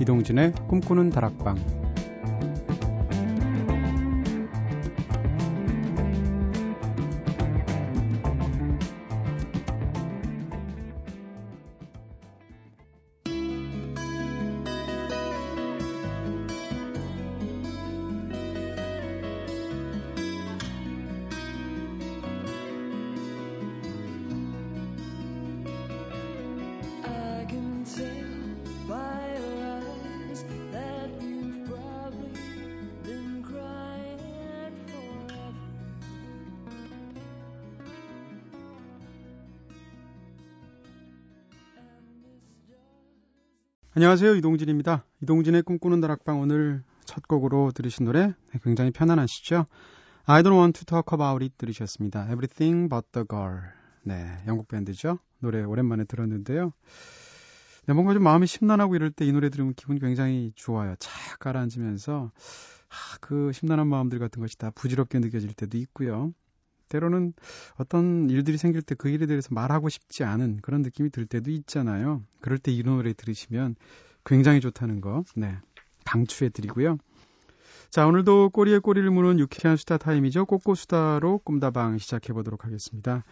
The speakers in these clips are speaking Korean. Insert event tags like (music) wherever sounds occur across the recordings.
이동진의 꿈꾸는 다락방 안녕하세요. 이동진입니다. 이동진의 꿈꾸는 다락방 오늘 첫 곡으로 들으신 노래 네, 굉장히 편안하시죠? I don't want to talk about it 들으셨습니다. Everything but the girl. 네, 영국 밴드죠. 노래 오랜만에 들었는데요. 네, 뭔가 좀 마음이 심란하고 이럴 때 이 노래 들으면 기분이 굉장히 좋아요. 착 가라앉으면서 아, 그 심란한 마음들 같은 것이 다 부질없게 느껴질 때도 있고요. 때로는 어떤 일들이 생길 때 그 일에 대해서 말하고 싶지 않은 그런 느낌이 들 때도 있잖아요. 그럴 때 이 노래 들으시면 굉장히 좋다는 거, 네. 강추해 드리고요. 자, 오늘도 꼬리에 꼬리를 무는 유쾌한 수다 타임이죠. 꼬꼬수다로 꿈다방 시작해 보도록 하겠습니다.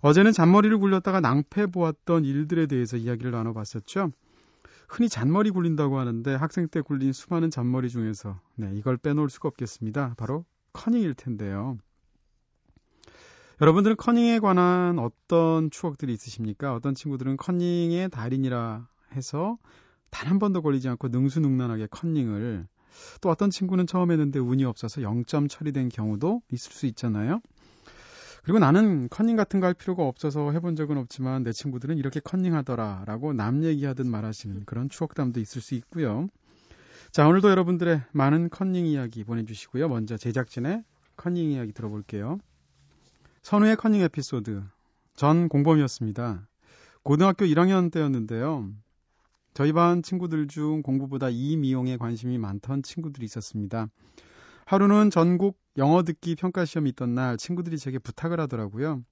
어제는 잔머리를 굴렸다가 낭패 보았던 일들에 대해서 이야기를 나눠봤었죠. 흔히 잔머리 굴린다고 하는데 학생 때 굴린 수많은 잔머리 중에서 네, 이걸 빼놓을 수가 없겠습니다. 바로 커닝일 텐데요. 여러분들은 커닝에 관한 어떤 추억들이 있으십니까? 어떤 친구들은 커닝의 달인이라 해서 단 한 번도 걸리지 않고 능수능란하게 커닝을 또 어떤 친구는 처음 했는데 운이 없어서 0점 처리된 경우도 있을 수 있잖아요. 그리고 나는 커닝 같은 거 할 필요가 없어서 해본 적은 없지만 내 친구들은 이렇게 커닝 하더라 라고 남 얘기하듯 말하시는 그런 추억담도 있을 수 있고요. 자, 오늘도 여러분들의 많은 커닝 이야기 보내주시고요. 먼저 제작진의 커닝 이야기 들어볼게요. 선우의 커닝 에피소드. 전 공범이었습니다. 고등학교 1학년 때였는데요. 저희 반 친구들 중 공부보다 이 미용에 관심이 많던 친구들이 있었습니다. 하루는 전국 영어 듣기 평가 시험이 있던 날 친구들이 제게 부탁을 하더라고요.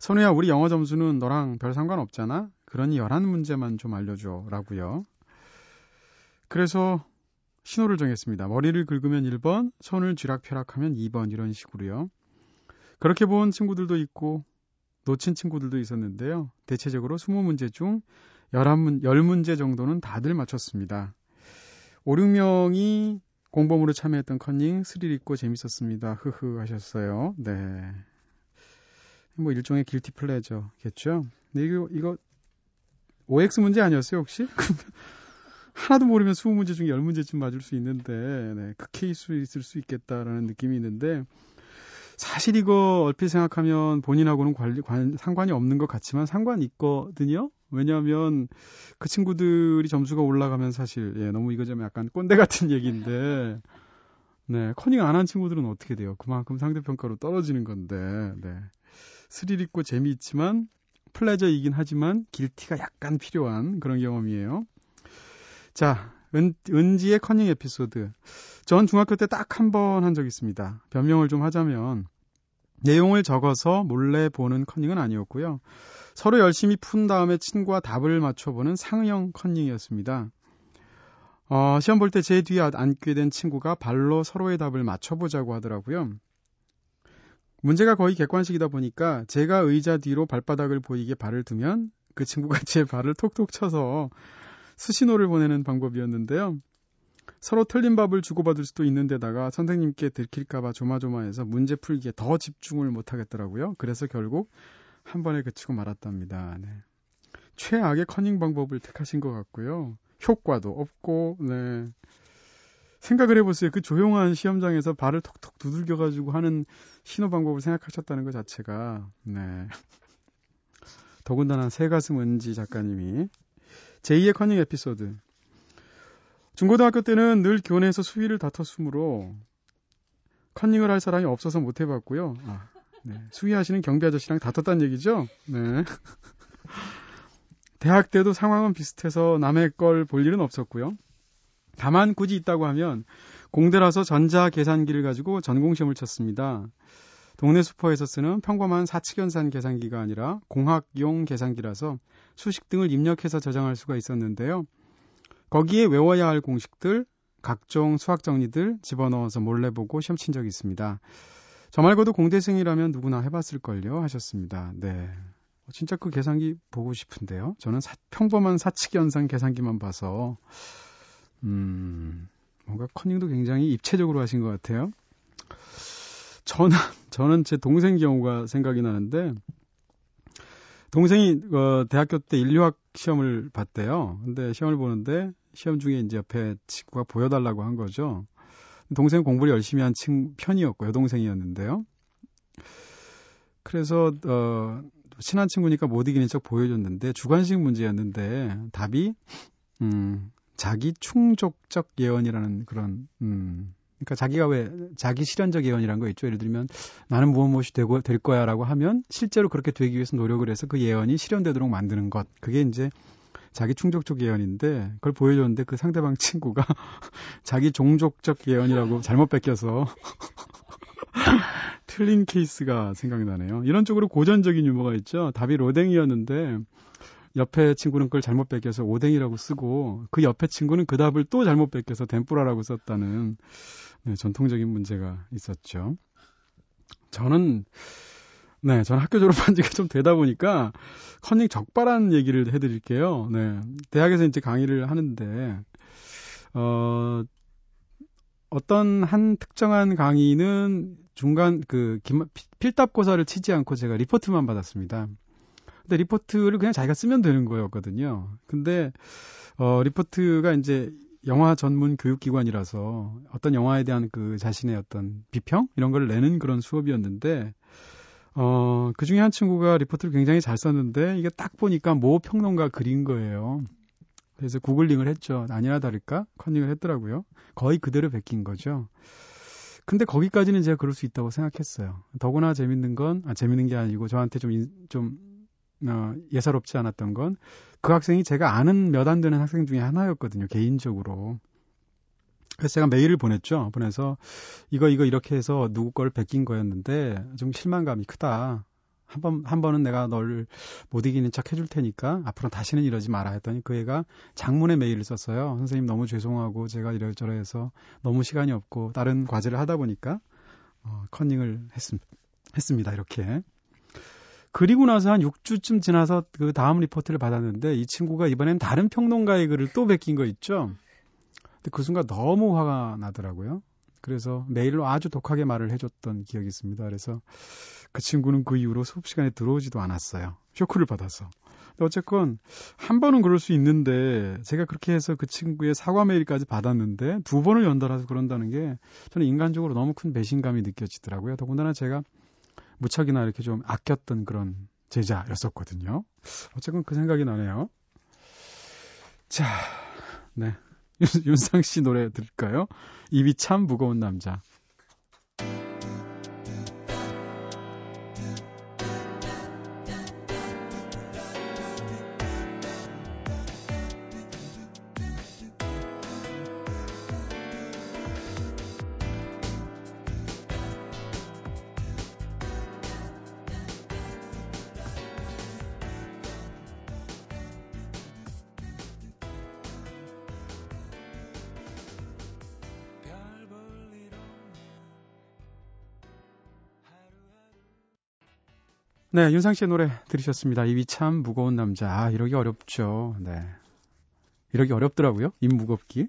선우야, 우리 영어 점수는 너랑 별 상관 없잖아? 그러니 11문제만 좀 알려줘. 라고요. 그래서 신호를 정했습니다. 머리를 긁으면 1번, 손을 쥐락펴락하면 2번 이런 식으로요. 그렇게 본 친구들도 있고 놓친 친구들도 있었는데요. 대체적으로 20문제 중 11문, 10문제 정도는 다들 맞췄습니다. 5, 6명이 공범으로 참여했던 컨닝 스릴 있고 재밌었습니다. 흐흐 하셨어요. 네. 뭐 일종의 길티 플레저겠죠. 근데 이거 이거 OX 문제 아니었어요, 혹시? (laughs) 하나도 모르면 20문제 중에 10문제쯤 맞을 수 있는데 네, 그 케이스 있을 수 있겠다라는 느낌이 있는데 사실 이거 얼핏 생각하면 본인하고는 관리, 관, 상관이 없는 것 같지만 상관이 있거든요. 왜냐하면 그 친구들이 점수가 올라가면 사실 예, 너무 이거 좀 약간 꼰대 같은 얘기인데 네 커닝 안 한 친구들은 어떻게 돼요? 그만큼 상대평가로 떨어지는 건데 네 스릴 있고 재미있지만 플레저이긴 하지만 길티가 약간 필요한 그런 경험이에요. 자 은, 은지의 커닝 에피소드. 전 중학교 때 딱 한 번 한 적 있습니다. 변명을 좀 하자면 내용을 적어서 몰래 보는 커닝은 아니었고요. 서로 열심히 푼 다음에 친구와 답을 맞춰보는 상형 커닝이었습니다. 어, 시험 볼 때 제 뒤에 앉게 된 친구가 발로 서로의 답을 맞춰보자고 하더라고요. 문제가 거의 객관식이다 보니까 제가 의자 뒤로 발바닥을 보이게 발을 두면 그 친구가 (laughs) 제 발을 톡톡 쳐서 수신호를 보내는 방법이었는데요. 서로 틀린 밥을 주고받을 수도 있는데다가 선생님께 들킬까봐 조마조마해서 문제 풀기에 더 집중을 못하겠더라고요. 그래서 결국 한 번에 그치고 말았답니다. 네. 최악의 커닝 방법을 택하신 것 같고요. 효과도 없고, 네. 생각을 해보세요. 그 조용한 시험장에서 발을 톡톡 두들겨가지고 하는 신호 방법을 생각하셨다는 것 자체가, 네. 더군다나 새가슴 은지 작가님이 제2의 커닝 에피소드. 중고등학교 때는 늘 교내에서 수위를 다퉜으므로 커닝을 할 사람이 없어서 못 해봤고요. 아, 네. 수위하시는 경비 아저씨랑 다퉜다는 얘기죠? 네. (laughs) 대학 때도 상황은 비슷해서 남의 걸 볼 일은 없었고요. 다만 굳이 있다고 하면 공대라서 전자 계산기를 가지고 전공 시험을 쳤습니다. 동네 슈퍼에서 쓰는 평범한 사측연산 계산기가 아니라 공학용 계산기라서 수식 등을 입력해서 저장할 수가 있었는데요. 거기에 외워야 할 공식들, 각종 수학 정리들 집어넣어서 몰래 보고 시험 친 적이 있습니다. 저 말고도 공대생이라면 누구나 해봤을걸요 하셨습니다. 네. 진짜 그 계산기 보고 싶은데요. 저는 사, 평범한 사칙 연산 계산기만 봐서 음, 뭔가 커닝도 굉장히 입체적으로 하신 것 같아요. 저는 저는 제 동생 경우가 생각이 나는데 동생이 어, 대학교 때 인류학 시험을 봤대요. 근데 시험을 보는데 시험 중에 이제 옆에 친구가 보여달라고 한 거죠. 동생 공부를 열심히 한 친, 편이었고 여동생이었는데요. 그래서 어 친한 친구니까 못 이기는 척 보여줬는데 주관식 문제였는데 답이 음 자기 충족적 예언이라는 그런 음 그러니까 자기가 왜 자기 실현적 예언이라는 거 있죠. 예를 들면 나는 무엇 무엇이 되고 될 거야라고 하면 실제로 그렇게 되기 위해서 노력을 해서 그 예언이 실현되도록 만드는 것. 그게 이제 자기 충족적 예언인데 그걸 보여줬는데 그 상대방 친구가 (laughs) 자기 종족적 예언이라고 잘못 베껴서 (laughs) 틀린 케이스가 생각이 나네요. 이런 쪽으로 고전적인 유머가 있죠. 답이 로댕이었는데 옆에 친구는 그걸 잘못 뺏겨서 오뎅이라고 쓰고 그 옆에 친구는 그 답을 또 잘못 뺏겨서 덴뿌라라고 썼다는 네, 전통적인 문제가 있었죠. 저는 네, 저는 학교 졸업한 지가 좀 되다 보니까 커닝 적발한 얘기를 해드릴게요. 네, 대학에서 이제 강의를 하는데 어 어떤 한 특정한 강의는 중간 그 필답고사를 치지 않고 제가 리포트만 받았습니다. 근데 리포트를 그냥 자기가 쓰면 되는 거였거든요. 근데 어 리포트가 이제 영화 전문 교육기관이라서 어떤 영화에 대한 그 자신의 어떤 비평 이런 걸 내는 그런 수업이었는데 어, 그 중에 한 친구가 리포트를 굉장히 잘 썼는데 이게 딱 보니까 모 평론가 글인 거예요. 그래서 구글링을 했죠. 아니나 다를까 컨닝을 했더라고요. 거의 그대로 베낀 거죠. 근데 거기까지는 제가 그럴 수 있다고 생각했어요. 더구나 재밌는 건, 아, 재밌는 게 아니고 저한테 좀, 좀, 어, 예사롭지 않았던 건 그 학생이 제가 아는 몇 안 되는 학생 중에 하나였거든요. 개인적으로. 그래서 제가 메일을 보냈죠. 보내서 이거 이거 이렇게 해서 누구 걸 베낀 거였는데 좀 실망감이 크다. 한 번, 한 번은 내가 널 못 이기는 척 해줄 테니까 앞으로 다시는 이러지 마라 했더니 그 애가 장문의 메일을 썼어요. 선생님 너무 죄송하고 제가 이러저러 해서 너무 시간이 없고 다른 과제를 하다 보니까 어, 컨닝을 했습, 했습니다. 이렇게. 그리고 나서 한 6주쯤 지나서 그 다음 리포트를 받았는데 이 친구가 이번엔 다른 평론가의 글을 또 베낀 거 있죠. 근데 그 순간 너무 화가 나더라고요. 그래서 메일로 아주 독하게 말을 해줬던 기억이 있습니다. 그래서 그 친구는 그 이후로 수업 시간에 들어오지도 않았어요. 쇼크를 받아서. 어쨌건 한 번은 그럴 수 있는데 제가 그렇게 해서 그 친구의 사과 메일까지 받았는데 두 번을 연달아서 그런다는 게 저는 인간적으로 너무 큰 배신감이 느껴지더라고요. 더군다나 제가 무척이나 이렇게 좀 아꼈던 그런 제자였었거든요. 어쨌건 그 생각이 나네요. 자, 네. 윤상 씨 노래 들을까요? 입이 참 무거운 남자. 네, 윤상 씨의 노래 들으셨습니다. 입이 참 무거운 남자. 아, 이러기 어렵죠. 네. 이러기 어렵더라고요. 입 무겁기.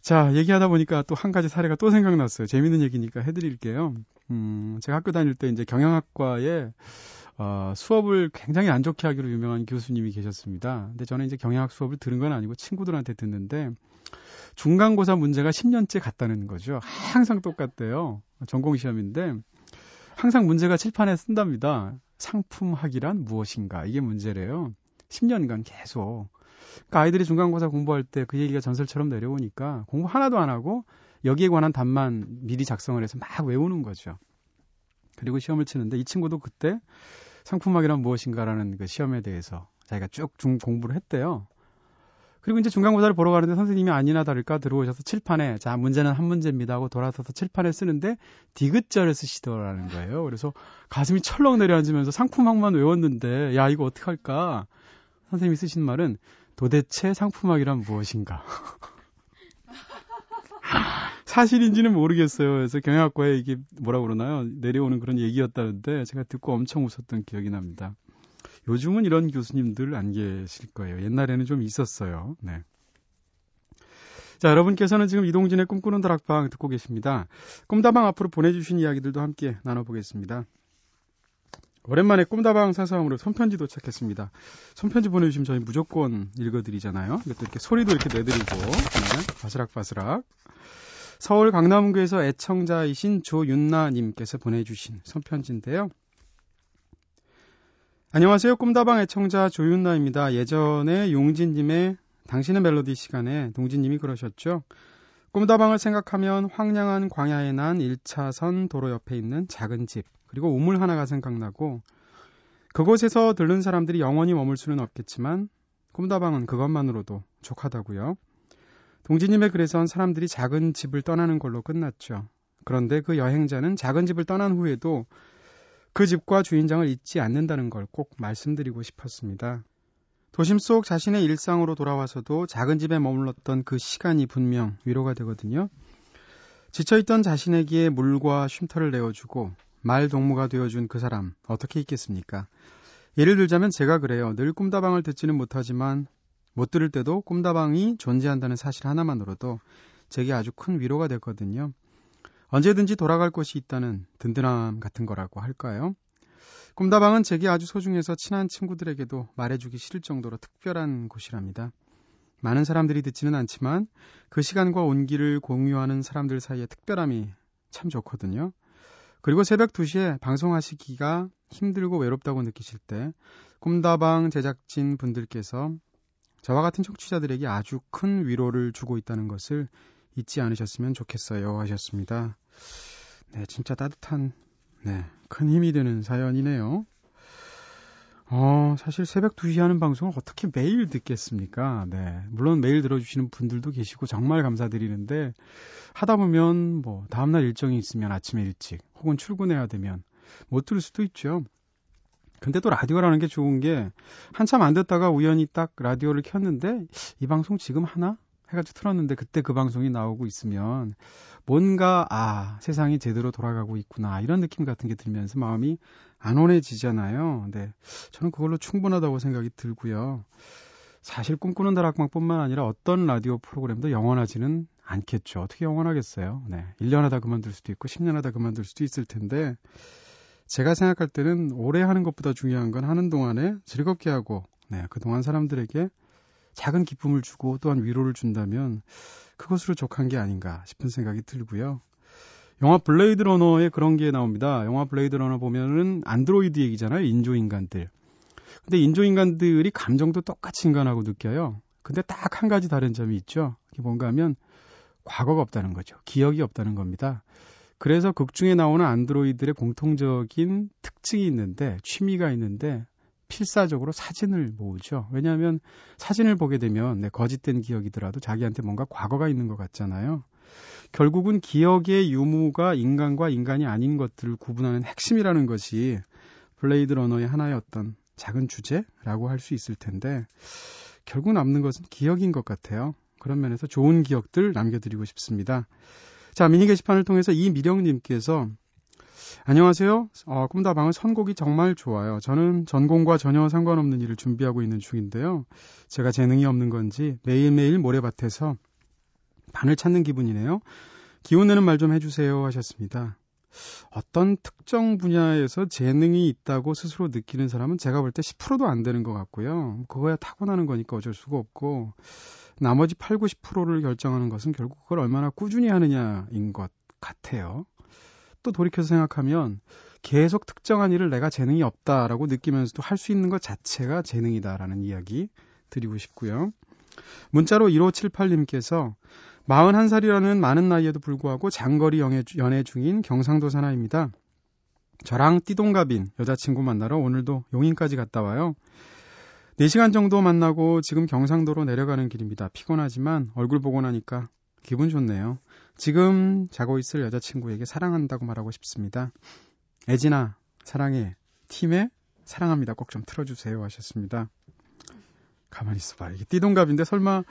자, 얘기하다 보니까 또 한 가지 사례가 또 생각났어요. 재밌는 얘기니까 해드릴게요. 음, 제가 학교 다닐 때 이제 경영학과에 어, 수업을 굉장히 안 좋게 하기로 유명한 교수님이 계셨습니다. 근데 저는 이제 경영학 수업을 들은 건 아니고 친구들한테 듣는데 중간고사 문제가 10년째 같다는 거죠. 항상 똑같대요. 전공 시험인데 항상 문제가 칠판에 쓴답니다. 상품학이란 무엇인가? 이게 문제래요. 10년간 계속. 그러니까 아이들이 중간고사 공부할 때 그 얘기가 전설처럼 내려오니까 공부 하나도 안 하고 여기에 관한 답만 미리 작성을 해서 막 외우는 거죠. 그리고 시험을 치는데 이 친구도 그때 상품학이란 무엇인가라는 그 시험에 대해서 자기가 쭉 중 공부를 했대요. 그리고 이제 중간고사를 보러 가는데 선생님이 아니나 다를까 들어오셔서 칠판에 자 문제는 한 문제입니다 하고 돌아서서 칠판에 쓰는데 디귿자를 쓰시더라는 거예요. 그래서 가슴이 철렁 내려앉으면서 상품학만 외웠는데 야 이거 어떡할까? 선생님이 쓰신 말은 도대체 상품학이란 무엇인가? (laughs) 사실인지는 모르겠어요. 그래서 경영학과에 이게 뭐라 그러나요? 내려오는 그런 얘기였다는데 제가 듣고 엄청 웃었던 기억이 납니다. 요즘은 이런 교수님들 안 계실 거예요. 옛날에는 좀 있었어요. 네. 자, 여러분께서는 지금 이동진의 꿈꾸는 다락방 듣고 계십니다. 꿈다방 앞으로 보내주신 이야기들도 함께 나눠보겠습니다. 오랜만에 꿈다방 사서함으로 손편지 도착했습니다. 손편지 보내주시면 저희 무조건 읽어드리잖아요. 이것도 이렇게 소리도 이렇게 내드리고, 네, 바스락바스락. 서울 강남구에서 애청자이신 조윤나님께서 보내주신 손편지인데요. 안녕하세요. 꿈다방 애청자 조윤나입니다. 예전에 용진님의 당신의 멜로디 시간에 동진님이 그러셨죠. 꿈다방을 생각하면 황량한 광야에 난 1차선 도로 옆에 있는 작은 집, 그리고 우물 하나가 생각나고, 그곳에서 들른 사람들이 영원히 머물 수는 없겠지만, 꿈다방은 그것만으로도 족하다고요. 동진님의 글에선 사람들이 작은 집을 떠나는 걸로 끝났죠. 그런데 그 여행자는 작은 집을 떠난 후에도 그 집과 주인장을 잊지 않는다는 걸 꼭 말씀드리고 싶었습니다. 도심 속 자신의 일상으로 돌아와서도 작은 집에 머물렀던 그 시간이 분명 위로가 되거든요. 지쳐있던 자신에게 물과 쉼터를 내어주고 말 동무가 되어준 그 사람 어떻게 있겠습니까? 예를 들자면 제가 그래요. 늘 꿈다방을 듣지는 못하지만 못 들을 때도 꿈다방이 존재한다는 사실 하나만으로도 제게 아주 큰 위로가 됐거든요. 언제든지 돌아갈 곳이 있다는 든든함 같은 거라고 할까요? 꿈다방은 제게 아주 소중해서 친한 친구들에게도 말해주기 싫을 정도로 특별한 곳이랍니다. 많은 사람들이 듣지는 않지만 그 시간과 온기를 공유하는 사람들 사이의 특별함이 참 좋거든요. 그리고 새벽 2시에 방송하시기가 힘들고 외롭다고 느끼실 때 꿈다방 제작진 분들께서 저와 같은 청취자들에게 아주 큰 위로를 주고 있다는 것을 잊지 않으셨으면 좋겠어요 하셨습니다. 네, 진짜 따뜻한, 네, 큰 힘이 되는 사연이네요. 어, 사실 새벽 2시 하는 방송을 어떻게 매일 듣겠습니까? 네. 물론 매일 들어주시는 분들도 계시고 정말 감사드리는데 하다 보면 뭐 다음날 일정이 있으면 아침에 일찍 혹은 출근해야 되면 못 들을 수도 있죠. 근데 또 라디오라는 게 좋은 게 한참 안 듣다가 우연히 딱 라디오를 켰는데 이 방송 지금 하나? 해가지고 틀었는데 그때 그 방송이 나오고 있으면 뭔가 아 세상이 제대로 돌아가고 있구나 이런 느낌 같은 게 들면서 마음이 안온해지잖아요. 근데 저는 그걸로 충분하다고 생각이 들고요. 사실 꿈꾸는 다락방뿐만 아니라 어떤 라디오 프로그램도 영원하지는 않겠죠. 어떻게 영원하겠어요? 네. 1년 하다 그만둘 수도 있고 10년 하다 그만둘 수도 있을 텐데 제가 생각할 때는 오래 하는 것보다 중요한 건 하는 동안에 즐겁게 하고 네, 그동안 사람들에게 작은 기쁨을 주고 또한 위로를 준다면 그것으로 족한 게 아닌가 싶은 생각이 들고요. 영화 블레이드 러너에 그런 게 나옵니다. 영화 블레이드 러너 보면은 안드로이드 얘기잖아요. 인조인간들. 근데 인조인간들이 감정도 똑같이 인간하고 느껴요. 근데 딱 한 가지 다른 점이 있죠. 그게 뭔가 하면 과거가 없다는 거죠. 기억이 없다는 겁니다. 그래서 극 중에 나오는 안드로이드의 공통적인 특징이 있는데 취미가 있는데 필사적으로 사진을 모으죠. 왜냐하면 사진을 보게 되면 내 거짓된 기억이더라도 자기한테 뭔가 과거가 있는 것 같잖아요. 결국은 기억의 유무가 인간과 인간이 아닌 것들을 구분하는 핵심이라는 것이 블레이드 러너의 하나의 어떤 작은 주제라고 할 수 있을 텐데 결국 남는 것은 기억인 것 같아요. 그런 면에서 좋은 기억들 남겨드리고 싶습니다. 자, 미니 게시판을 통해서 이미령님께서 안녕하세요. 어, 꿈다방은 선곡이 정말 좋아요. 저는 전공과 전혀 상관없는 일을 준비하고 있는 중인데요. 제가 재능이 없는 건지 매일매일 모래밭에서 반을 찾는 기분이네요. 기운 내는 말 좀 해주세요 하셨습니다. 어떤 특정 분야에서 재능이 있다고 스스로 느끼는 사람은 제가 볼 때 10%도 안 되는 것 같고요. 그거야 타고나는 거니까 어쩔 수가 없고 나머지 8, 90%를 결정하는 것은 결국 그걸 얼마나 꾸준히 하느냐인 것 같아요. 또 돌이켜서 생각하면 계속 특정한 일을 내가 재능이 없다라고 느끼면서도 할 수 있는 것 자체가 재능이다라는 이야기 드리고 싶고요. 문자로 1578님께서 41살이라는 많은 나이에도 불구하고 장거리 연애, 연애 중인 경상도 사나입니다. 저랑 띠동갑인 여자친구 만나러 오늘도 용인까지 갔다 와요. 4시간 정도 만나고 지금 경상도로 내려가는 길입니다. 피곤하지만 얼굴 보고 나니까 기분 좋네요. 지금 자고 있을 여자친구에게 사랑한다고 말하고 싶습니다. 애진아, 사랑해. 팀에 사랑합니다. 꼭 좀 틀어주세요. 하셨습니다. 가만히 있어봐. 이게 띠동갑인데 설마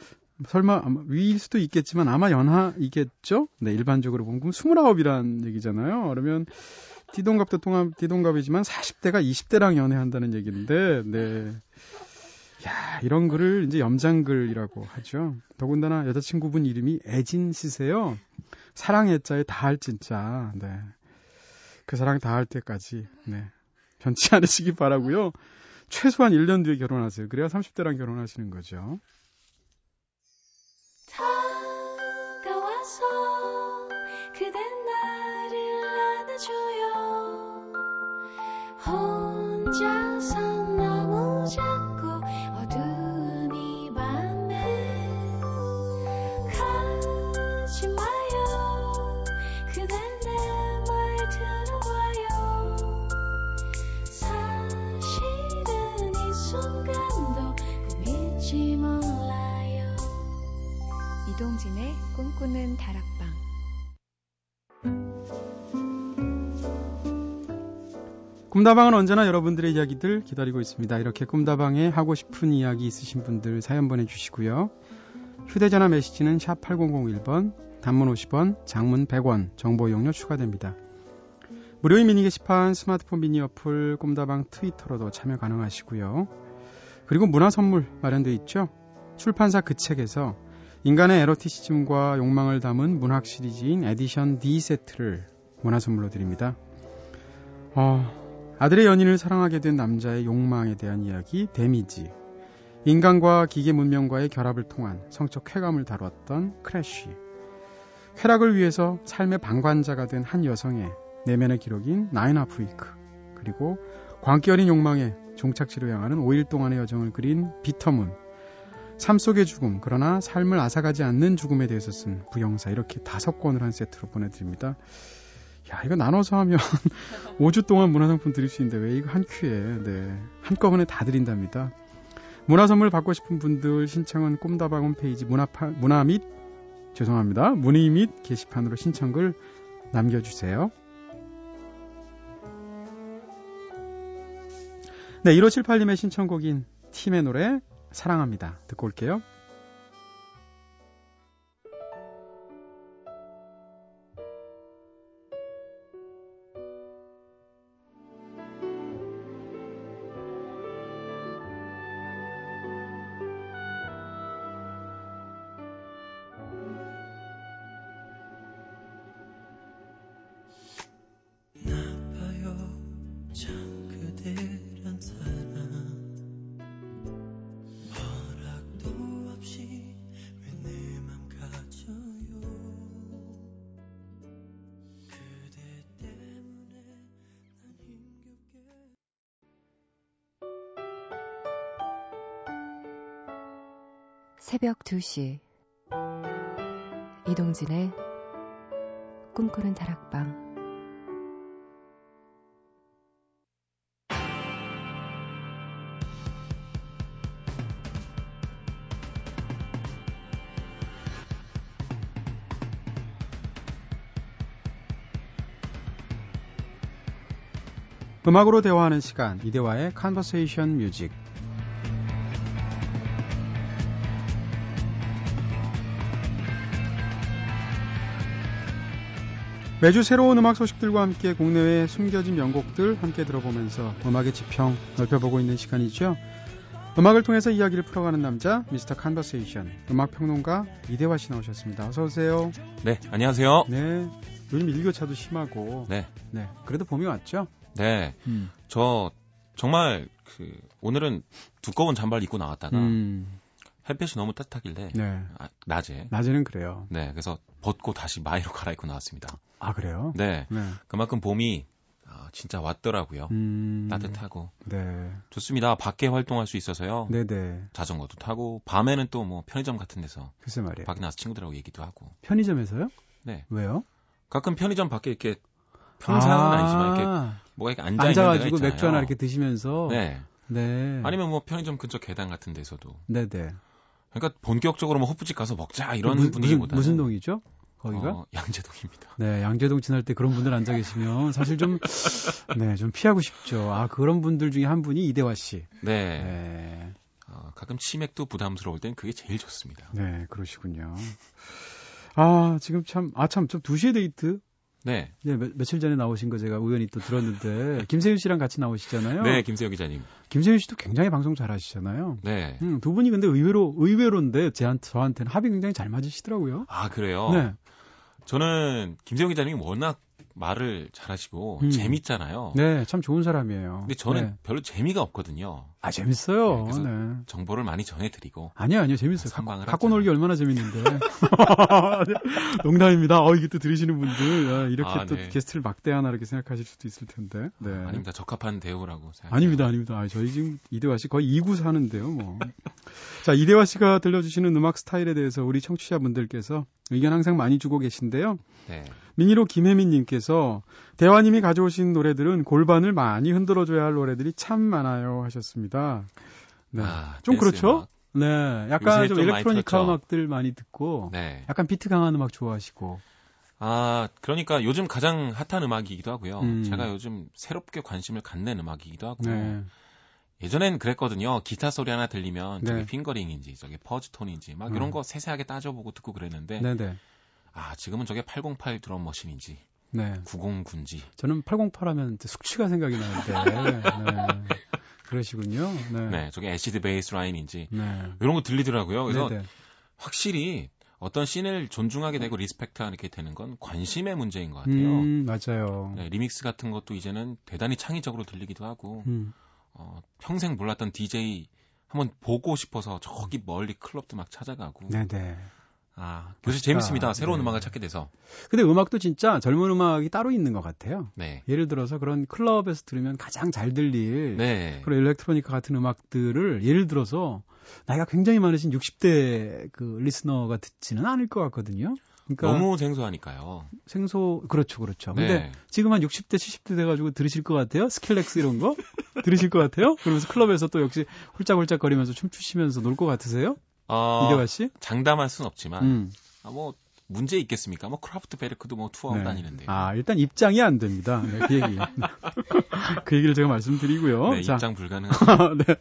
설마 아마 위일 수도 있겠지만 아마 연하이겠죠? 네, 일반적으로 보면 29이란 얘기잖아요. 그러면 띠동갑도 동갑 띠동갑이지만 40대가 20대랑 연애한다는 얘기인데 네. 야, 이런 글을 이제 염장글이라고 하죠. 더군다나 여자친구분 이름이 애진 씨세요. 사랑 애자에 다할 진짜. 네. 그 사랑 다 할 때까지. 네. 변치 않으시기 바라고요. 최소한 1년 뒤에 결혼하세요. 그래야 30대랑 결혼하시는 거죠. 이동진의 꿈꾸는 다락방 꿈다방은 언제나 여러분들의 이야기들 기다리고 있습니다. 이렇게 꿈다방에 하고 싶은 이야기 있으신 분들 사연 보내주시고요. 휴대전화 메시지는 샵 8001번, 단문 50원, 장문 100원, 정보 용료 추가됩니다. 무료인 미니 게시판, 스마트폰 미니 어플, 꿈다방 트위터로도 참여 가능하시고요. 그리고 문화 선물 마련되어 있죠. 출판사 그 책에서 인간의 에로티시즘과 욕망을 담은 문학 시리즈인 에디션 D 세트를 문화 선물로 드립니다. 어, 아들의 연인을 사랑하게 된 남자의 욕망에 대한 이야기 데미지. 인간과 기계 문명과의 결합을 통한 성적 쾌감을 다뤘던 크래쉬. 쾌락을 위해서 삶의 방관자가 된 한 여성의 내면의 기록인 나인 하프 위크 그리고 광기 어린 욕망에 종착지로 향하는 5일 동안의 여정을 그린 비터문 삶 속의 죽음 그러나 삶을 앗아가지 않는 죽음에 대해서 쓴 부영사 이렇게 다섯 권을 한 세트로 보내드립니다. 야, 이거 나눠서 하면 (laughs) 5주 동안 문화상품 드릴 수 있는데 왜 이거 한 큐에, 네. 한꺼번에 다 드린답니다. 문화 선물 받고 싶은 분들 신청은 꿈다방 홈페이지 문화파, 문화 및, 죄송합니다. 문의 및 게시판으로 신청글 남겨주세요. 네, 1578님의 신청곡인 팀의 노래 사랑합니다. 듣고 올게요. 새벽 2시. 이동진의 꿈꾸는 다락방. 음악으로 대화하는 시간 이대화의 컨버세이션 뮤직 매주 새로운 음악 소식들과 함께 국내외 숨겨진 명곡들 함께 들어보면서 음악의 지평 넓혀보고 있는 시간이죠. 음악을 통해서 이야기를 풀어가는 남자 미스터 컨버세이션 음악 평론가 이대화 씨 나오셨습니다. 어서 오세요. 네, 안녕하세요. 네. 요즘 일교차도 심하고 네. 네. 그래도 봄이 왔죠? 네. 음. 저 정말 그 오늘은 두꺼운 잠바를 입고 나왔다가 음. 햇볕이 너무 따뜻하길래 네. 아, 낮에 낮에는 그래요. 네, 그래서 벗고 다시 마이로 갈아입고 나왔습니다. 아 그래요? 네, 네. 그만큼 봄이 아, 진짜 왔더라고요. 음... 따뜻하고 네. 좋습니다. 밖에 활동할 수 있어서요. 네네. 네. 자전거도 타고 밤에는 또 뭐 편의점 같은 데서 글쎄 말이에요. 밖에 나서 친구들하고 얘기도 하고. 편의점에서요? 네. 왜요? 가끔 편의점 밖에 이렇게 평상은 아~ 니지만 이렇게 뭐가 이렇게 앉아 앉아가지고 맥주 하나 이렇게 드시면서. 네. 네. 아니면 뭐 편의점 근처 계단 같은 데서도. 네네. 그러니까 본격적으로 뭐 호프집 가서 먹자 이런 무, 분위기보다 무슨 동이죠? 거기가? 어, 양재동입니다. 네, 양재동 지날 때 그런 분들 앉아 계시면 사실 좀, (laughs) 네, 좀 피하고 싶죠. 아, 그런 분들 중에 한 분이 이대화 씨. 네. 네. 어, 가끔 치맥도 부담스러울 땐 그게 제일 좋습니다. 네, 그러시군요. 아, 지금 참, 아, 참, 좀 2시에 데이트? 네. 네, 며, 며칠 전에 나오신 거 제가 우연히 또 들었는데, (laughs) 김세윤 씨랑 같이 나오시잖아요. 네, 김세윤 기자님. 김세윤 씨도 굉장히 방송 잘 하시잖아요. 네. 음, 두 분이 근데 의외로, 의외로인데, 제 저한테는 합이 굉장히 잘 맞으시더라고요. 아, 그래요? 네. 저는 김세윤 기자님이 워낙 말을 잘하시고 음. 재밌잖아요. 네, 참 좋은 사람이에요. 근데 저는 네. 별로 재미가 없거든요. 아 재밌어요. 네, 네. 정보를 많이 전해드리고. 아니요, 아니요, 재밌어요. 가, 갖고 놀기 얼마나 재밌는데. (laughs) 농담입니다. 어 이게 또 들으시는 분들 아, 이렇게 아, 또 네. 게스트를 막대하나 이렇게 생각하실 수도 있을 텐데. 네. 아, 아닙니다. 적합한 대우라고 생각. 아닙니다, 아닙니다. 아, 저희 지금 이대화 씨 거의 2구 사는데요, 뭐. 자, 이대화 씨가 들려주시는 음악 스타일에 대해서 우리 청취자분들께서 의견 항상 많이 주고 계신데요. 네. 미니로 김혜민님께서 대화님이 가져오신 노래들은 골반을 많이 흔들어줘야 할 노래들이 참 많아요 하셨습니다. 네. 아, 좀 그렇죠? 음악. 네. 약간 좀, 좀 일렉트로니카 음악들 많이 듣고 네. 약간 비트 강한 음악 좋아하시고. 아, 그러니까 요즘 가장 핫한 음악이기도 하고요. 음. 제가 요즘 새롭게 관심을 갖는 음악이기도 하고. 네. 예전엔 그랬거든요. 기타 소리 하나 들리면 저게 네. 핑거링인지 저게 퍼즈톤인지 막 음. 이런 거 세세하게 따져보고 듣고 그랬는데 네네. 아 지금은 저게 808 드럼 머신인지 네. 909인지 저는 808 하면 숙취가 생각이 나는데 네. 그러시군요. 네. 네, 저게 애시드 베이스 라인인지 네. 이런 거 들리더라고요. 그래서 네네. 확실히 어떤 scene을 존중하게 되고 respect 하게 되는 건 관심의 문제인 것 같아요. 음, 맞아요. 네, 리믹스 같은 것도 이제는 대단히 창의적으로 들리기도 하고 음. 어, 평생 몰랐던 DJ 한번 보고 싶어서 저기 멀리 클럽도 막 찾아가고. 네네. 아, 요새 재밌습니다. 새로운 네. 음악을 찾게 돼서. 근데 음악도 진짜 젊은 음악이 따로 있는 것 같아요. 네. 예를 들어서 그런 클럽에서 들으면 가장 잘 들릴 네. 그런 일렉트로니카 같은 음악들을 예를 들어서 나이가 굉장히 많으신 60대 그 listener가 듣지는 않을 것 같거든요. 그러니까 너무 생소하니까요. 생소 그렇죠, 그렇죠. 네. 근데 지금 한 60대, 70대 돼가지고 들으실 것 같아요. 스크릴렉스 이런 거 들으실 것 같아요. 그러면서 클럽에서 또 역시 폴짝폴짝거리면서 춤추시면서 놀 것 같으세요? 어, 이대화 씨? 장담할 수는 없지만 음. 아, 뭐 문제 있겠습니까? 뭐 크라프트 베르크도 뭐 투어 네. 다니는데. 아 일단 입장이 안 됩니다. 네, 그 얘기. (laughs) 그 얘기를 제가 말씀드리고요. 네, 자. 입장 불가능하죠. (laughs) 네.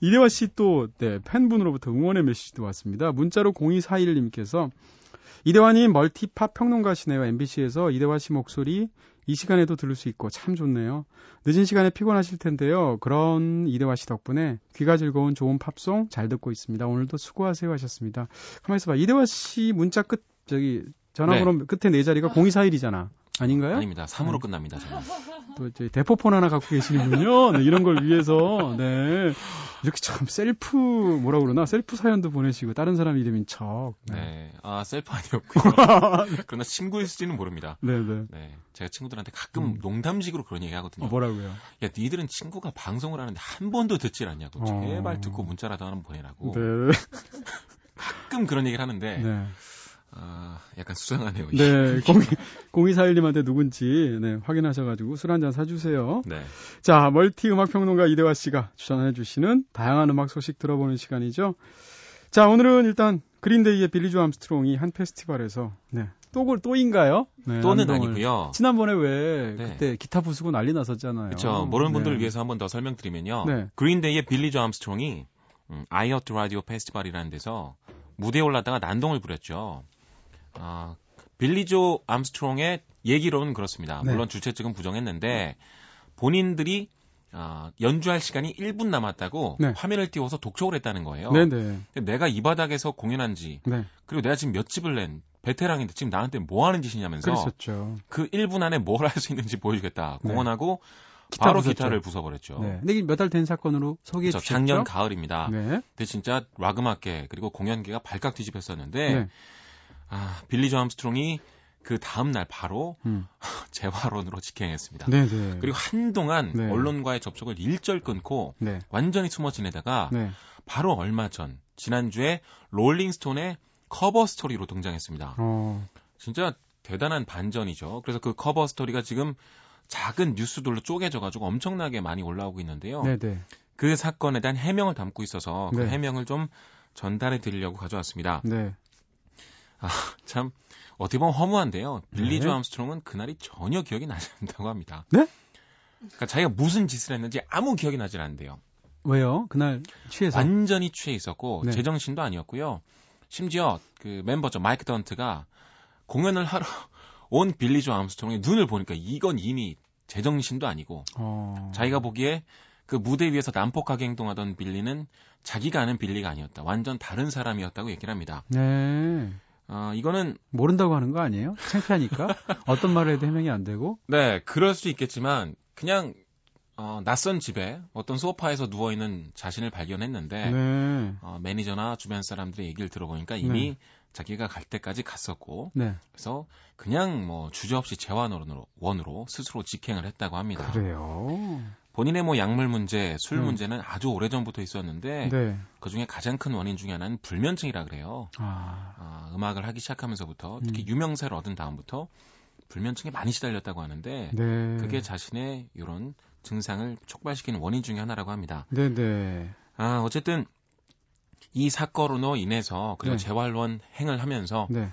이대화 씨 또 네, 팬분으로부터 응원의 메시지도 왔습니다. 문자로 0241님께서 이대화님 멀티팝 평론가시네요. MBC에서 이대화 씨 목소리 이 시간에도 들을 수 있고 참 좋네요. 늦은 시간에 피곤하실 텐데요. 그런 이대화 씨 덕분에 귀가 즐거운 좋은 팝송 잘 듣고 있습니다. 오늘도 수고하세요 하셨습니다. 가만히 있어 봐. 이대화 씨 문자 끝 저기 전화번호 네. 끝에 네 자리가 0241이잖아. 아닌가요? 아닙니다. 3으로 네. 끝납니다. 저는. 또 저희 대포폰 하나 갖고 계시는군요. 네, 이런 걸 위해서 네 이렇게 참 셀프 뭐라 그러나 셀프 사연도 보내시고 다른 사람 이름인 척. 네, 네. 아 셀프 아니었고요. (laughs) 그러나 친구일지는 모릅니다. 네네. 네. 네, 제가 친구들한테 가끔 음. 농담식으로 그런 얘기 하거든요. 어, 뭐라고요? 야 니들은 친구가 방송을 하는데 한 번도 듣질 않냐고. 어... 제발 듣고 문자라도 하나 보내라고. 네. (laughs) 가끔 그런 얘기를 하는데. 네. 아, 약간 수상하네요. 네, 0241님한테 누군지 네, 확인하셔가지고 술 한잔 사주세요. 네. 자, 멀티 음악 평론가 이대화 씨가 추천해주시는 다양한 음악 소식 들어보는 시간이죠. 자, 오늘은 일단 그린데이의 빌리조 암스트롱이 한 페스티벌에서 네, 또골 또인가요? 네, 또는 아니고요. 지난번에 왜 네. 그때 기타 부수고 난리 났었잖아요. 그렇죠. 모르는 분들을 네. 위해서 한 번 더 설명드리면요. 네. 그린데이의 빌리조 암스트롱이 음, 아이하트 라디오 페스티벌이라는 데서 무대에 올랐다가 난동을 부렸죠. 아, 빌리조 암스트롱의 얘기로는 그렇습니다. 네. 물론 주최 측은 부정했는데 본인들이 아, 연주할 시간이 1분 남았다고 네. 화면을 띄워서 독촉을 했다는 거예요. 네네. 네. 내가 이 바닥에서 공연한 지 네. 그리고 내가 지금 몇 집을 낸 베테랑인데 지금 나한테 뭐 하는 짓이냐면서 그랬었죠. 그 1분 안에 뭘 할 수 있는지 보여주겠다. 네. 공헌하고 기타 바로 부쉈죠. 기타를 부숴버렸죠. 네. 근데 몇달 된 사건으로 소개해 주셨죠. 작년 가을입니다. 네. 근데 진짜 락 음악계 그리고 공연계가 발칵 뒤집혔었는데 네. 아, 빌리 조 암스트롱이 그 다음 날 바로 음. (laughs) 재활원으로 직행했습니다. 네네. 네. 그리고 한동안 네. 언론과의 접촉을 일절 끊고 네. 완전히 숨어 지내다가 네. 바로 얼마 전 지난주에 롤링스톤의 커버 스토리로 등장했습니다. 어. 진짜 대단한 반전이죠. 그래서 그 커버 스토리가 지금 작은 뉴스들로 쪼개져 가지고 엄청나게 많이 올라오고 있는데요. 네네. 네. 그 사건에 대한 해명을 담고 있어서 그 네. 해명을 좀 전달해 드리려고 가져왔습니다. 네. 아, 참 어떻게 보면 허무한데요. 빌리 네. 조 암스트롱은 그날이 전혀 기억이 나지 않는다고 합니다. 네? 그러니까 자기가 무슨 짓을 했는지 아무 기억이 나질 않는데요. 왜요? 그날 취해서 완전히 취해 있었고 네. 제정신도 아니었고요. 심지어 그 멤버죠 마이크 던트가 공연을 하러 (laughs) 온 빌리 조 암스트롱의 눈을 보니까 이건 이미 제정신도 아니고 어... 자기가 보기에 그 무대 위에서 난폭하게 행동하던 빌리는 자기가 아는 빌리가 아니었다. 완전 다른 사람이었다고 얘기를 합니다. 네. 어, 이거는 모른다고 하는 거 아니에요? 창피하니까 (laughs) 어떤 말을 해도 해명이 안 되고. 네, 그럴 수 있겠지만 그냥 어, 낯선 집에 어떤 소파에서 누워 있는 자신을 발견했는데 네. 어, 매니저나 주변 사람들의 얘기를 들어보니까 이미 네. 자기가 갈 때까지 갔었고 네. 그래서 그냥 뭐 주저없이 재환원으로 원으로 스스로 직행을 했다고 합니다. 그래요. 본인의 뭐 약물 문제, 술 네. 문제는 아주 오래 전부터 있었는데 네. 그 중에 가장 큰 원인 중에 하나는 불면증이라 그래요. 아. 아, 음악을 하기 시작하면서부터 특히 음. 유명세를 얻은 다음부터 불면증에 많이 시달렸다고 하는데 네. 그게 자신의 이런 증상을 촉발시키는 원인 중에 하나라고 합니다. 네네. 네. 아 어쨌든 이 사건으로 인해서 그리고 네. 재활원 행을 하면서 네.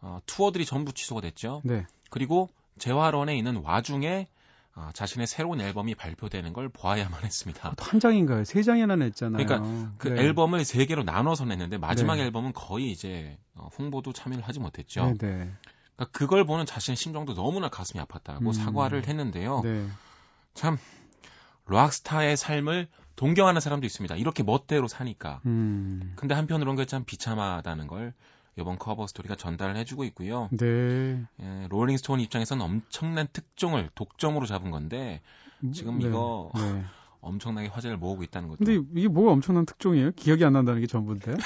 어, 투어들이 전부 취소가 됐죠. 네. 그리고 재활원에 있는 와중에 아, 자신의 새로운 앨범이 발표되는 걸 보아야만 했습니다. 한 장인가요? 세 장이나 냈잖아요. 그러니까 그 네. 앨범을 세 개로 나눠서 냈는데 마지막 네. 앨범은 거의 이제 어, 홍보도 참여를 하지 못했죠. 네, 네. 그러니까 그걸 보는 자신의 심정도 너무나 가슴이 아팠다고 음. 사과를 했는데요. 네. 참 락스타의 삶을 동경하는 사람도 있습니다. 이렇게 멋대로 사니까. 음. 근데 한편으로는 그참 비참하다는 걸 이번 커버 스토리가 전달을 해주고 있고요. 네. 예, 롤링스톤 입장에서는 엄청난 특종을 독점으로 잡은 건데 지금 네. 이거 네. 엄청나게 화제를 모으고 있다는 거죠. 근데 이게 뭐가 엄청난 특종이에요? 기억이 안 난다는 게 전부인데.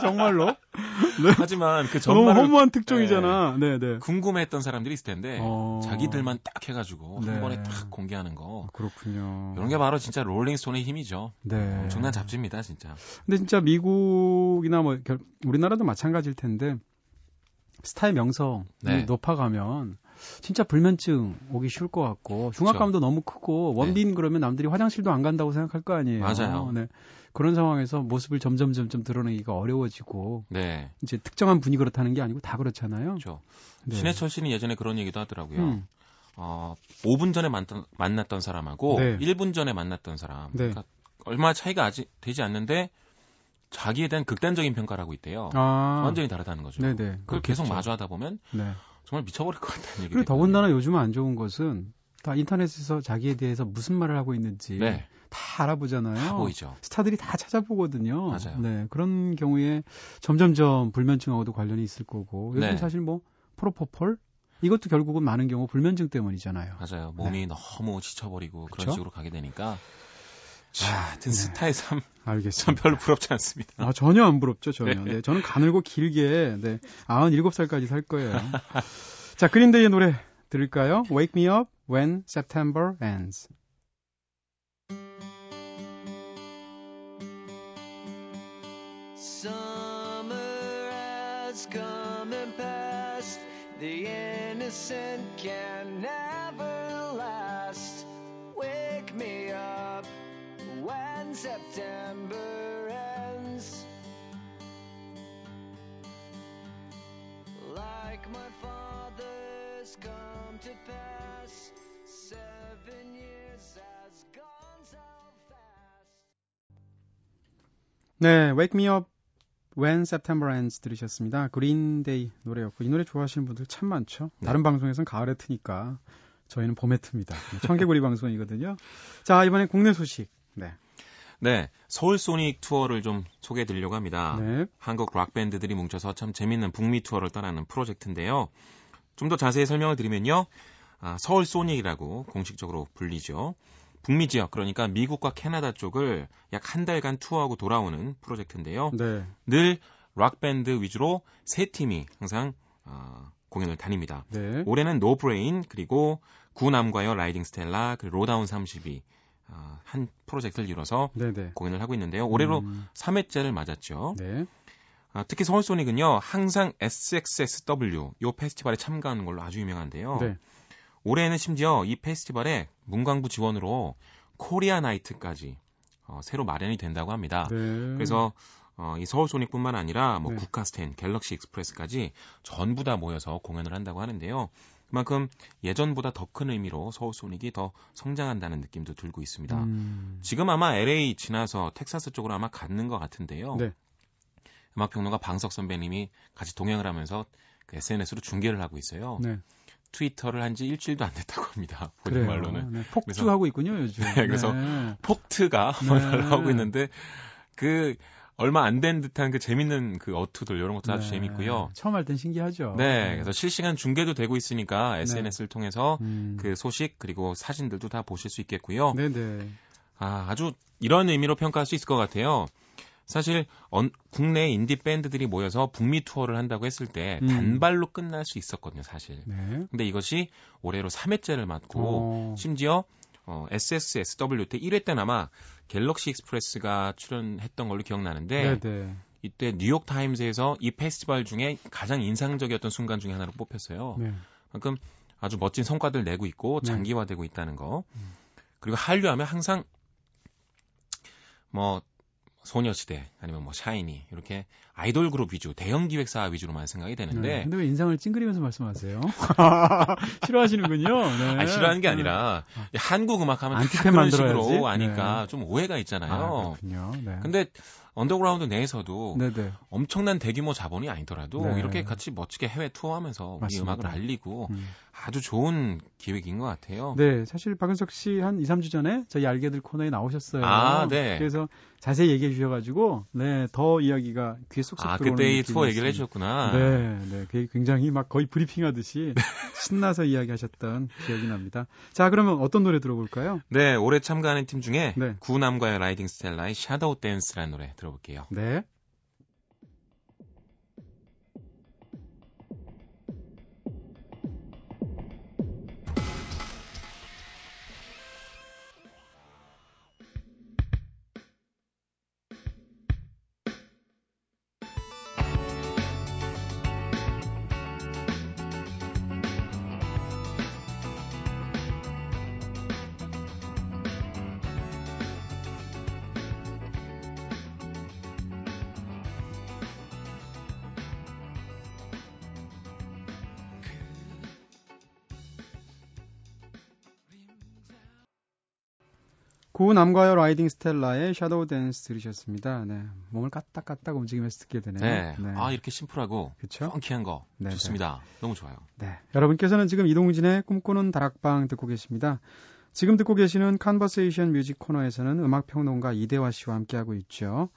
정말로? (laughs) 네. 하지만 그 전반을 너무 허무한 특종이잖아. 네, 네. 궁금해했던 사람들이 있을 텐데 어... 자기들만 딱 해가지고 네. 한 번에 딱 공개하는 거. 그렇군요. 이런 게 바로 진짜 롤링스톤의 힘이죠. 네. 엄청난 잡지입니다, 진짜. 근데 진짜 미국이나 뭐 우리나라도 마찬가지일 텐데 스타의 명성이 네. 높아가면 진짜 불면증 오기 쉬울 것 같고 중압감도 그렇죠. 너무 크고 원빈 네. 그러면 남들이 화장실도 안 간다고 생각할 거 아니에요. 맞아요. 네. 그런 상황에서 모습을 점점 점점 드러내기가 어려워지고 네. 이제 특정한 분이 그렇다는 게 아니고 다 그렇잖아요. 그렇죠. 네. 신해철 씨는 예전에 그런 얘기도 하더라고요. 음. 어, 5분 전에 만났던, 만났던 사람하고 네. 1분 전에 만났던 사람. 네. 그러니까 얼마 차이가 아직 되지 않는데 자기에 대한 극단적인 평가를 하고 있대요. 아. 완전히 다르다는 거죠. 네네. 그걸 그렇겠죠. 계속 마주하다 보면 네. 정말 미쳐버릴 것 같다는 얘기. 그리고 더군다나 요즘은 안 좋은 것은 다 인터넷에서 자기에 대해서 무슨 말을 하고 있는지 네. 다 알아보잖아요. 다 보이죠. 스타들이 다 찾아보거든요. 맞아요. 네, 그런 경우에 점점점 불면증하고도 관련이 있을 거고 요즘 네. 사실 뭐 프로포폴 이것도 결국은 많은 경우 불면증 때문이잖아요. 맞아요. 몸이 네. 너무 지쳐버리고? 그런 식으로 가게 되니까. 아, 하여튼 네. 스타의 삶. 알겠습니다. 전 별로 부럽지 않습니다. 아, 전혀 안 부럽죠, 전혀. 네. 네 저는 가늘고 길게, 네, 97살까지 살 거예요. 자, 그린데이의 노래 들을까요? Wake Me Up When September Ends. Summer has come and passed. The innocent can never when September ends. Like my father's come to pass, seven years has gone so fast. 네, Wake Me Up When September Ends 들으셨습니다. 그린데이 노래였고 이 노래 좋아하시는 분들 참 많죠. 네. 다른 방송에서는 가을에 트니까 저희는 봄에 틉니다. 청개구리 방송이거든요. 자 이번에 국내 소식. 네. 네, 서울 소닉 투어를 좀 소개해 드리려고 합니다. 네. 한국 락 밴드들이 뭉쳐서 참 재밌는 북미 투어를 떠나는 프로젝트인데요. 좀 더 자세히 설명을 드리면요. 아, 서울 소닉이라고 공식적으로 불리죠. 북미 지역 그러니까 미국과 캐나다 쪽을 약 한 달간 투어하고 돌아오는 프로젝트인데요. 네. 늘 락 밴드 위주로 세 팀이 항상 어, 공연을 다닙니다. 네. 올해는 노브레인 그리고 구남과여 라이딩 스텔라 그리고 로다운 30이 어, 한 프로젝트를 이뤄서 네네. 공연을 하고 있는데요. 올해로 음. 3회째를 맞았죠. 네. 아, 특히 서울소닉은요, 항상 SXSW 요 페스티벌에 참가하는 걸로 아주 유명한데요. 네. 올해는 심지어 이 페스티벌에 문광부 지원으로 Korea Night까지 어, 새로 마련이 된다고 합니다. 네. 그래서 어, 이 서울소닉뿐만 아니라 뭐 네. 국카스텐, 갤럭시 익스프레스까지 전부 다 모여서 공연을 한다고 하는데요. 그만큼 예전보다 더 큰 의미로 서울 소닉이 더 성장한다는 느낌도 들고 있습니다. 음. 지금 아마 LA 지나서 텍사스 쪽으로 아마 갔는 것 같은데요. 네. 음악평론가 박은석 선배님이 같이 동행을 하면서 그 SNS로 중계를 하고 있어요. 네. 트위터를 한 지 일주일도 안 됐다고 합니다. (laughs) 본인 말로는. 네, 폭주하고 있군요, 요즘. (laughs) 네, 그래서 네. 폭트가 (laughs) 네. 나오고 있는데 그 얼마 안 된 듯한 그 재밌는 그 어투들 이런 것도 아주 네. 재밌고요. 처음 할 땐 신기하죠. 네, 그래서 실시간 중계도 되고 있으니까 SNS를 네. 통해서 음. 그 소식 그리고 사진들도 다 보실 수 있겠고요. 네, 네. 아, 아주 이런 의미로 평가할 수 있을 것 같아요. 사실 언, 국내 인디 밴드들이 모여서 북미 투어를 한다고 했을 때 음. 단발로 끝날 수 있었거든요, 사실. 네. 근데 이것이 올해로 3회째를 맞고 어. 심지어 어, SXSW 때 1회 때는 아마 갤럭시 익스프레스가 출연했던 걸로 기억나는데 네네. 네. 이때 뉴욕 타임즈에서 이 페스티벌 중에 가장 인상적이었던 순간 중에 하나로 뽑혔어요. 네. 그만큼 아주 멋진 성과들 내고 있고 네. 장기화되고 있다는 거. 음. 그리고 한류하면 항상 뭐 소녀시대 아니면 뭐 샤이니 이렇게 아이돌 그룹 위주 대형 기획사 위주로만 생각이 되는데 네, 근데 왜 인상을 찡그리면서 말씀하세요? (laughs) 싫어하시는군요. 네. 아니, 싫어하는 게 네. 아니라 네. 한국 음악 하면 다 그런 식으로 아니까 네. 좀 오해가 있잖아요. 아, 그렇군요. 네. 근데 언더그라운드 내에서도 네네. 엄청난 대규모 자본이 아니더라도 네. 이렇게 같이 멋지게 해외 투어하면서 우리 음악을 알리고 음. 아주 좋은 기획인 것 같아요. 네, 사실 박은석 씨 한 2, 3주 전에 저희 알게들 코너에 나오셨어요. 아, 네. 그래서 자세히 얘기해 주셔가지고 네, 더 이야기가 귀에 쏙쏙 아, 들어오는 그때 이 투어 얘기를 해주셨구나. 네, 네, 그 굉장히 막 거의 브리핑하듯이 (laughs) 신나서 이야기하셨던 기억이 납니다. 자, 그러면 어떤 노래 들어볼까요? 네, 올해 참가하는 팀 중에 네. 구남과여 라이딩 스텔라의 Shadow Dance라는 노래 들어볼게요. 네. 구남과여 라이딩 스텔라의 Shadow Dance 들으셨습니다. 네. 몸을 까딱까딱 움직이면서 듣게 되네요. 네. 네. 아, 이렇게 심플하고 그쵸? 펑키한 거 네, 좋습니다. 네. 너무 좋아요. 네. 여러분께서는 지금 이동진의 꿈꾸는 다락방 듣고 계십니다. 지금 듣고 계시는 Conversation Music 코너에서는 음악 평론가 이대화 씨와 함께하고 있죠.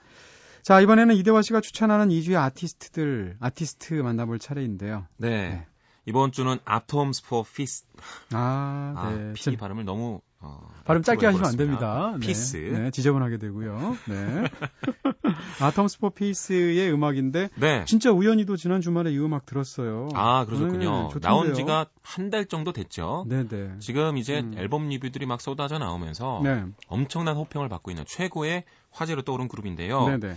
자, 이번에는 이대화 씨가 추천하는 이 주의 아티스트들, 아티스트 만나볼 차례인데요. 네. 네. 이번 주는 아톰스 포 피스. 아, 네. 아, 피 발음을 너무 어, 발음 짧게 하시면 안 됩니다. 네. 피스. 네, 지저분하게 되고요. 네. (laughs) 아톰스 포 피스의 음악인데 네. 진짜 우연히도 지난 주말에 이 음악 들었어요. 아, 그러셨군요. 네, 나온 지가 한 달 정도 됐죠. 네, 네. 지금 이제 음. 앨범 리뷰들이 막 쏟아져 나오면서 네. 엄청난 호평을 받고 있는 최고의 화제로 떠오른 그룹인데요. 네, 네.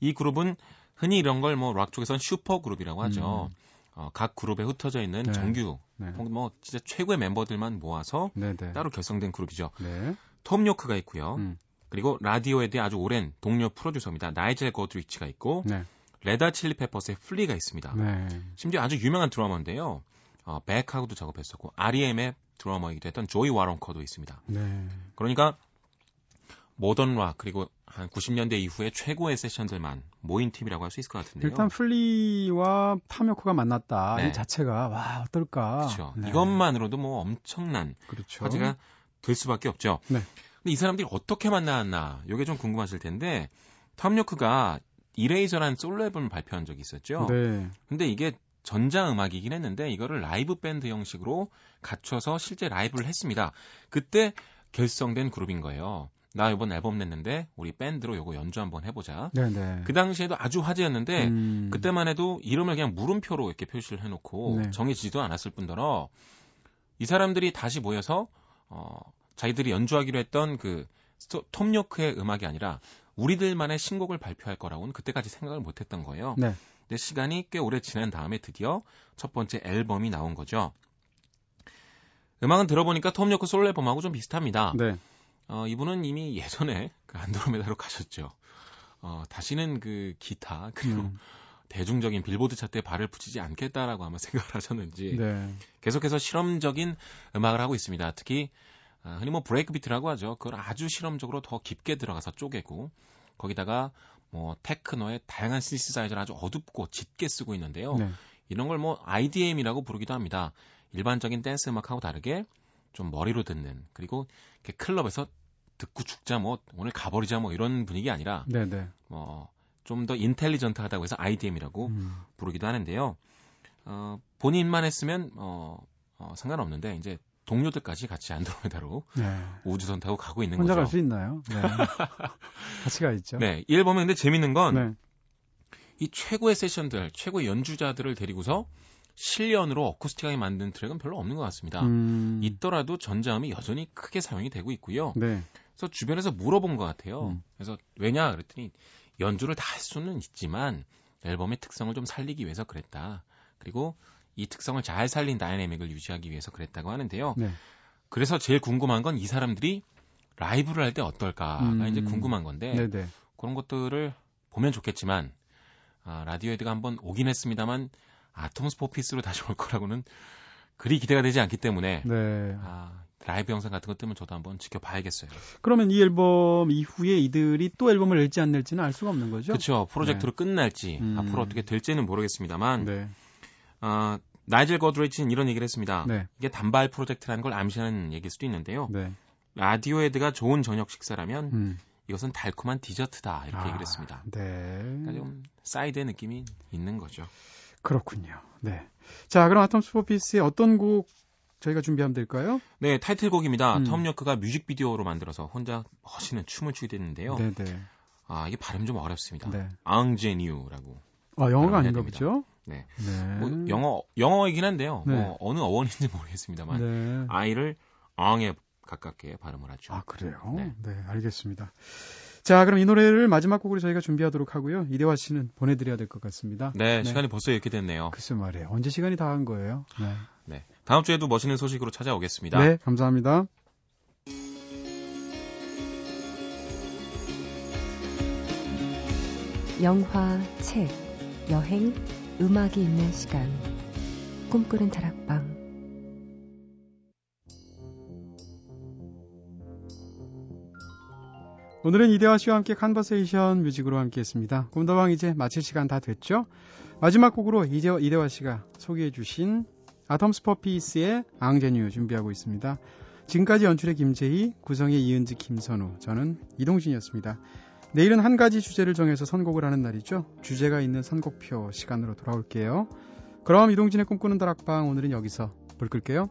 이 그룹은 흔히 이런 걸 뭐 락 쪽에선 슈퍼 그룹이라고 하죠. 음. 어, 각 그룹에 흩어져 있는 네. 정규 네. 뭐 진짜 최고의 멤버들만 모아서 네, 네. 따로 결성된 그룹이죠. 네. 톰 요크가 있고요. 음. 그리고 라디오헤드의 아주 오랜 동료 프로듀서입니다. 나이젤 고드리치가 있고 네. 레드 핫 칠리 페퍼스의 플리가 있습니다. 네. 심지어 아주 유명한 드러머인데요. 어, 벡하고도 작업했었고 REM의 드러머이기도 했던 조이 와롱커도 있습니다. 네. 그러니까 모던 락 그리고 한 90년대 이후에 최고의 세션들만 모인 팀이라고 할 수 있을 것 같은데요. 일단 플리와 톰 요크가 만났다 네. 이 자체가 와 어떨까. 그렇죠. 네. 이것만으로도 뭐 엄청난 그렇죠. 화제가 될 수밖에 없죠. 네. 근데 이 사람들이 어떻게 만났나 이게 좀 궁금하실 텐데 톰 요크가 Eraser라는 솔로 앨범을 발표한 적이 있었죠. 네. 근데 이게 전자 음악이긴 했는데 이거를 라이브 밴드 형식으로 갖춰서 실제 라이브를 했습니다. 그때 결성된 그룹인 거예요. 나 이번 앨범 냈는데 우리 밴드로 요거 연주 한번 해보자. 네네. 그 당시에도 아주 화제였는데 음. 그때만 해도 이름을 그냥 물음표로 이렇게 표시를 해놓고 네. 정해지지도 않았을 뿐더러 이 사람들이 다시 모여서 어 자기들이 연주하기로 했던 그 톰 요크의 음악이 아니라 우리들만의 신곡을 발표할 거라고는 그때까지 생각을 못했던 거예요. 네. 근데 시간이 꽤 오래 지난 다음에 드디어 첫 번째 앨범이 나온 거죠. 음악은 들어보니까 톰 요크 솔로 앨범하고 좀 비슷합니다. 네. 어, 이분은 이미 예전에 그 안드로메다로 가셨죠. 어, 다시는 그 기타 그리고 음. 대중적인 빌보드 차트에 발을 붙이지 않겠다라고 아마 (laughs) 생각을 하셨는지 네. 계속해서 실험적인 음악을 하고 있습니다. 특히 아, 흔히 뭐 break beat라고 하죠. 그걸 아주 실험적으로 더 깊게 들어가서 쪼개고 거기다가 뭐 테크노의 다양한 신시사이저를 아주 어둡고 짙게 쓰고 있는데요. 네. 이런 걸 뭐 IDM이라고 부르기도 합니다. 일반적인 댄스 음악하고 다르게 좀 머리로 듣는 그리고 클럽에서 듣고 죽자 뭐 오늘 가버리자 뭐 이런 분위기 아니라 네네. 뭐좀더 intelligent하다고 해서 IDM이라고 음. 부르기도 하는데요. 어, 본인만 했으면 어, 어, 상관없는데 이제 동료들까지 같이 안드로메다로 네. 우주선 타고 가고 있는 혼자 거죠. 혼자 갈 수 있나요? 네. (laughs) 같이 가 있죠. 네, 이를 보면 근데 재밌는 건이 네. 최고의 세션들, 최고의 연주자들을 데리고서 실연으로 어쿠스틱하게 만든 트랙은 별로 없는 것 같습니다. 음. 있더라도 전자음이 여전히 크게 사용이 되고 있고요. 네. 그래서 주변에서 물어본 것 같아요. 음. 그래서 왜냐 그랬더니 연주를 다 할 수는 있지만 앨범의 특성을 좀 살리기 위해서 그랬다. 그리고 이 특성을 잘 살린 dynamic을 유지하기 위해서 그랬다고 하는데요. 네. 그래서 제일 궁금한 건 이 사람들이 라이브를 할 때 어떨까가 음. 이제 궁금한 건데 네네. 그런 것들을 보면 좋겠지만 아, 라디오헤드가 한번 오긴 했습니다만 Atoms for Peace로 다시 올 거라고는 그리 기대가 되지 않기 때문에 네. 아, 라이브 영상 같은 것 때문에 저도 한번 지켜봐야겠어요. 그러면 이 앨범 이후에 이들이 또 앨범을 낼지 안 낼지는 알 수가 없는 거죠? 그렇죠. 프로젝트로 네. 끝날지 음. 앞으로 어떻게 될지는 모르겠습니다만 네. 어, 나이젤 고드리치는 이런 얘기를 했습니다. 네. 이게 단발 프로젝트라는 걸 암시하는 얘기일 수도 있는데요. 네. 라디오헤드가 좋은 저녁 식사라면 음. 이것은 달콤한 디저트다 이렇게 아, 얘기를 했습니다. 네. 그러니까 좀 side의 느낌이 있는 거죠. 그렇군요. 네. 자, 그럼 Atoms for Peace의 어떤 곡 저희가 준비하면 될까요? 네, 타이틀곡입니다. 음. 톰 요크가 뮤직비디오로 만들어서 혼자 멋있는 춤을 추게 됐는데요. 네, 네. 아, 이게 발음 좀 어렵습니다. 네. 앙제뉴라고. 아, 영어가 아닌가 보죠? 네. 네. 뭐 영어 영어이긴 한데요. 네. 뭐 어느 어원인지 모르겠습니다만 네. 아이를 앙에 가깝게 발음을 하죠. 아, 그래요? 네. 네, 알겠습니다. 자, 그럼 이 노래를 마지막 곡으로 저희가 준비하도록 하고요. 이대화 씨는 보내드려야 될 것 같습니다. 네, 네, 시간이 벌써 이렇게 됐네요. 글쎄 말이에요. 언제 시간이 다 한 거예요? 네. 네. 다음 주에도 멋있는 소식으로 찾아오겠습니다. 네, 감사합니다. 영화, 책, 여행, 음악이 있는 시간. 꿈꾸는 다락방. 오늘은 이대화 씨와 함께 컨버세이션 뮤직으로 함께 했습니다. 꿈다방 이제 마칠 시간 다 됐죠? 마지막 곡으로 이대화, 이대화 씨가 소개해 주신 아톰스 퍼피스의 앙제뉴 준비하고 있습니다. 지금까지 연출의 김재희, 구성의 이은지, 김선우, 저는 이동진이었습니다. 내일은 한 가지 주제를 정해서 선곡을 하는 날이죠. 주제가 있는 선곡표 시간으로 돌아올게요. 그럼 이동진의 꿈꾸는 다락방 오늘은 여기서 불 끌게요.